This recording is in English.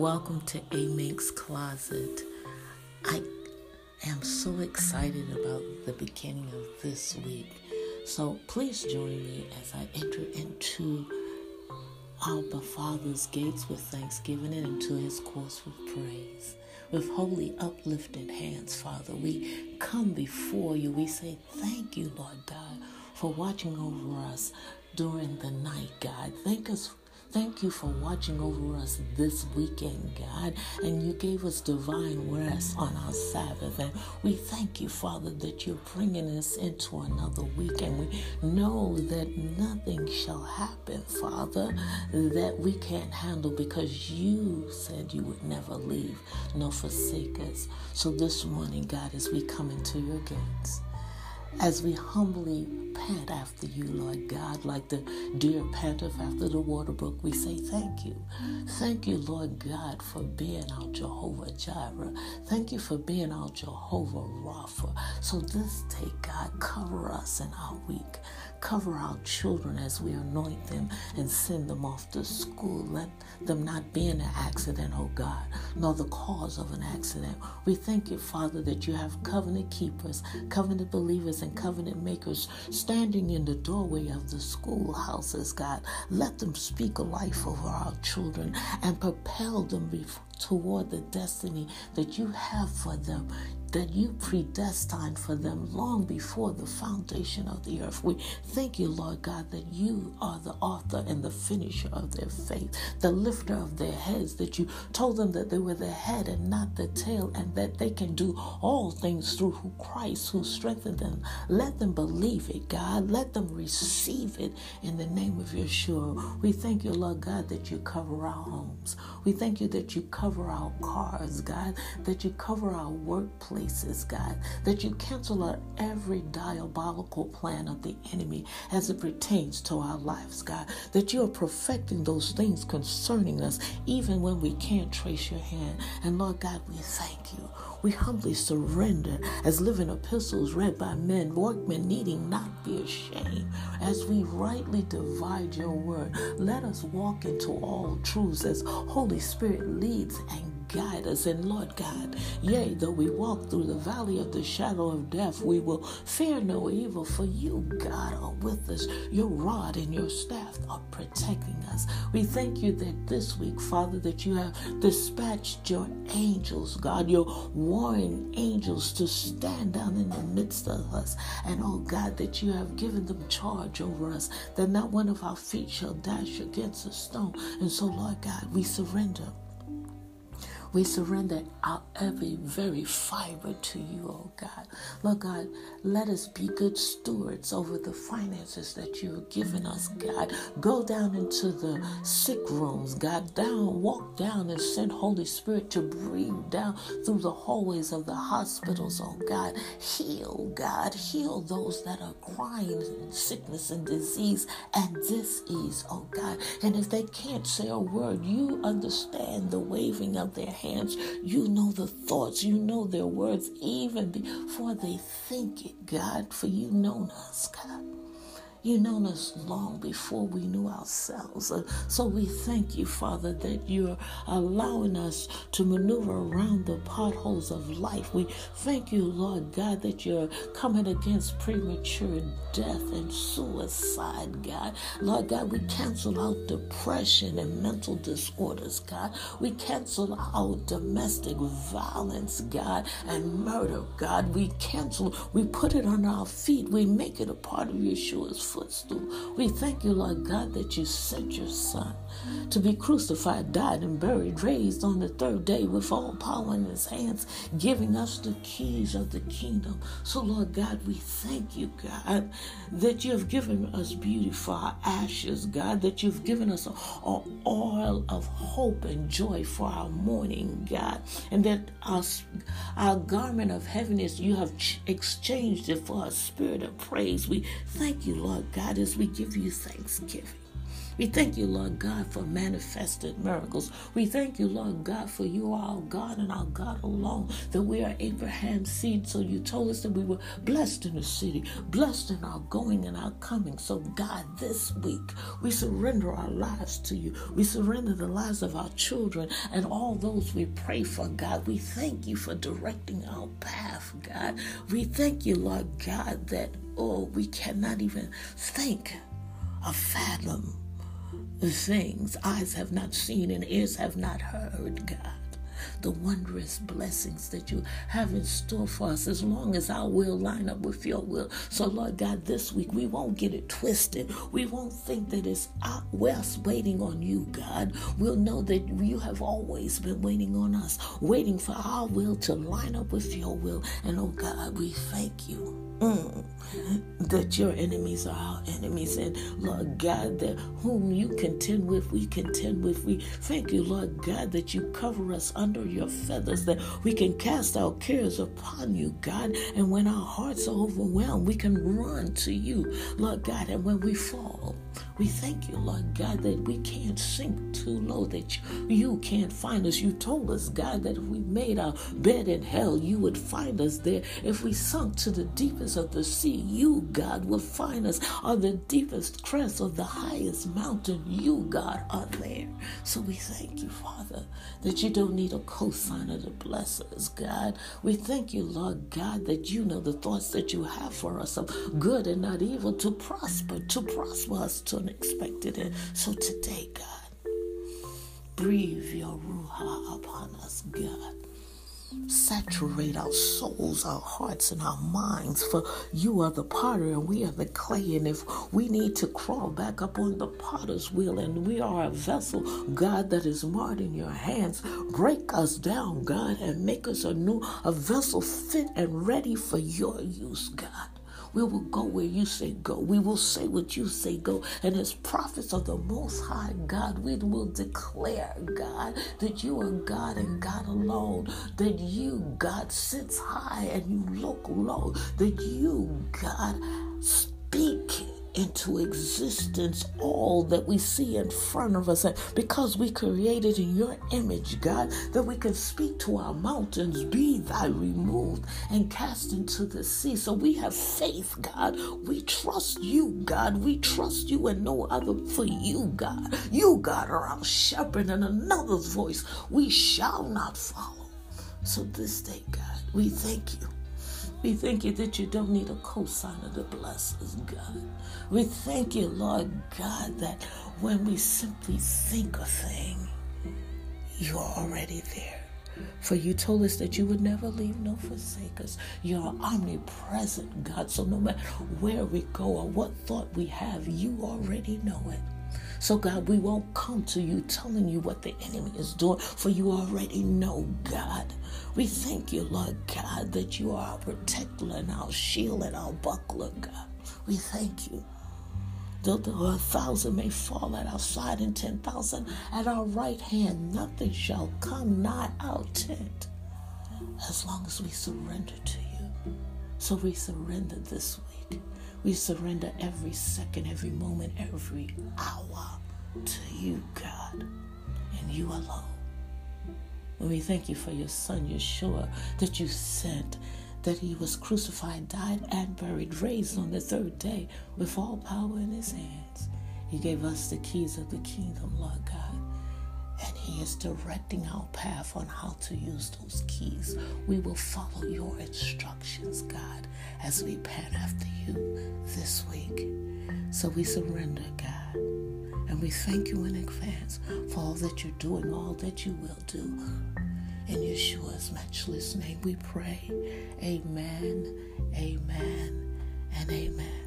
Welcome to A Mink's Closet. I am so excited about the beginning of this week. So please join me as I enter into our Father's gates with thanksgiving and into his courts with praise. With holy, uplifted hands, Father, we come before you. We say, Thank you, Lord God, for watching over us during the night, God. Thank you for watching over us this weekend, God. And you gave us divine rest on our Sabbath. And we thank you, Father, that you're bringing us into another week. And we know that nothing shall happen, Father, that we can't handle because you said you would never leave nor forsake us. So this morning, God, as we come into your gates, as we humbly pant after you, Lord God, like the deer panteth after the water brook, we say thank you. Thank you, Lord God, for being our Jehovah Jireh. Thank you for being our Jehovah Rapha. So this day, God, cover us in our week. Cover our children as we anoint them and send them off to school. Let them not be in an accident, oh God, nor the cause of an accident. We thank you, Father, that you have covenant keepers, covenant believers, and covenant makers standing in the doorway of the schoolhouses, God. Let them speak a life over our children and propel them before toward the destiny that you have for them, that you predestined for them long before the foundation of the earth. We thank you, Lord God, that you are the author and the finisher of their faith, the lifter of their heads, that you told them that they were the head and not the tail, and that they can do all things through Christ who strengthened them. Let them believe it, God. Let them receive it in the name of Yeshua. We thank you, Lord God, that you cover our homes. We thank you that you cover our cars, God, that you cover our workplaces, God, that you cancel out every diabolical plan of the enemy as it pertains to our lives, God, that you are perfecting those things concerning us, even when we can't trace your hand. And Lord God, we thank you. We humbly surrender as living epistles read by men, workmen needing not be ashamed. As we rightly divide your word, let us walk into all truths as Holy Spirit leads and guide us. And Lord God, yea, though we walk through the valley of the shadow of death, we will fear no evil, for you, God, are with us. Your rod and your staff are protecting us. We thank you that this week, Father, that you have dispatched your angels, God, your warring angels to stand down in the midst of us. And oh God, that you have given them charge over us, that not one of our feet shall dash against a stone. And so, Lord God, we surrender. We surrender our every very fiber to you, oh God. Lord God, let us be good stewards over the finances that you have given us, God. Go down into the sick rooms, God. Down, walk down and send Holy Spirit to breathe down through the hallways of the hospitals, oh God. Heal, God. Heal those that are crying in sickness and disease and disease, oh God. And if they can't say a word, you understand the waving of their hands. You know the thoughts, you know their words even before they think it, God, for you know us, God. You known us long before we knew ourselves. Uh, so we thank you, Father, that you're allowing us to maneuver around the potholes of life. We thank you, Lord God, that you're coming against premature death and suicide, God. Lord God, we cancel out depression and mental disorders, God. We cancel out domestic violence, God, and murder, God. We cancel, we put it on our feet. We make it a part of Yeshua's footstool. We thank you, Lord God, that you sent your Son to be crucified, died, and buried, raised on the third day with all power in his hands, giving us the keys of the kingdom. So, Lord God, we thank you, God, that you have given us beauty for our ashes, God, that you've given us an oil of hope and joy for our mourning, God, and that our, our garment of heaviness, you have exchanged it for a spirit of praise. We thank you, Lord God, as we give you thanksgiving. We thank you, Lord God, for manifested miracles. We thank you, Lord God, for you are our God and our God alone, that we are Abraham's seed. So you told us that we were blessed in the city, blessed in our going and our coming. So, God, this week, we surrender our lives to you. We surrender the lives of our children and all those we pray for, God. We thank you for directing our path, God. We thank you, Lord God, that, oh, we cannot even think or fathom the things eyes have not seen and ears have not heard, God. The wondrous blessings that you have in store for us as long as our will line up with your will. So, Lord God, this week we won't get it twisted. We won't think that it's us waiting on you, God. We'll know that you have always been waiting on us, waiting for our will to line up with your will. And, oh God, we thank you Mm. That your enemies are our enemies, and Lord God, that whom you contend with, we contend with. We thank you, Lord God, that you cover us under your feathers, that we can cast our cares upon you, God. And when our hearts are overwhelmed, we can run to you, Lord God. And when we fall, we thank you, Lord God, that we can't sink too low, that you, can't find us. You told us, God, that if we made our bed in hell, you would find us there. If we sunk to the deepest of the sea, you, God, will find us on the deepest crest of the highest mountain. You, God, are there. So we thank you, Father, that you don't need a cosigner to bless us, God. We thank you, Lord God, that you know the thoughts that you have for us of good and not evil to prosper, to prosper us to unexpected. it. so today, God, breathe your Ruach upon us, God. Saturate our souls, our hearts, and our minds, for you are the potter and we are the clay. And if we need to crawl back up on the potter's wheel and we are a vessel, God, that is marred in your hands, break us down, God, and make us a new, a vessel fit and ready for your use, God. We will go where you say go. We will say what you say go. And as prophets of the Most High God, we will declare, God, that you are God and God alone. That you, God, sits high and you look low. That you, God, speak into existence all that we see in front of us. And because we created in your image, God, that we can speak to our mountains, be thy removed and cast into the sea. So we have faith, God. We trust you, God. We trust you and no other for you, God. You, God, are our shepherd and another's voice we shall not follow. So this day, God, we thank you we thank you that you don't need a cosigner to bless us, God. We thank you, Lord God, that when we simply think a thing, you're already there. For you told us that you would never leave nor forsake us. You're omnipresent, God. So no matter where we go or what thought we have, you already know it. So, God, we won't come to you telling you what the enemy is doing, for you already know, God. We thank you, Lord God, that you are our protector and our shield and our buckler, God. We thank you. Though a thousand may fall at our side and ten thousand at our right hand, nothing shall come nigh our tent as long as we surrender to you. So we surrender this week. We surrender every second, every moment, every hour to you, God, and you alone. And we thank you for your son, Yeshua, that you sent, that he was crucified, died, and buried, raised on the third day with all power in his hands. He gave us the keys of the kingdom, Lord God. And He is directing our path on how to use those keys. We will follow your instructions, God, as we pan after you this week. So we surrender, God. And we thank you in advance for all that you're doing, all that you will do. In Yeshua's matchless name we pray. Amen, amen, and amen.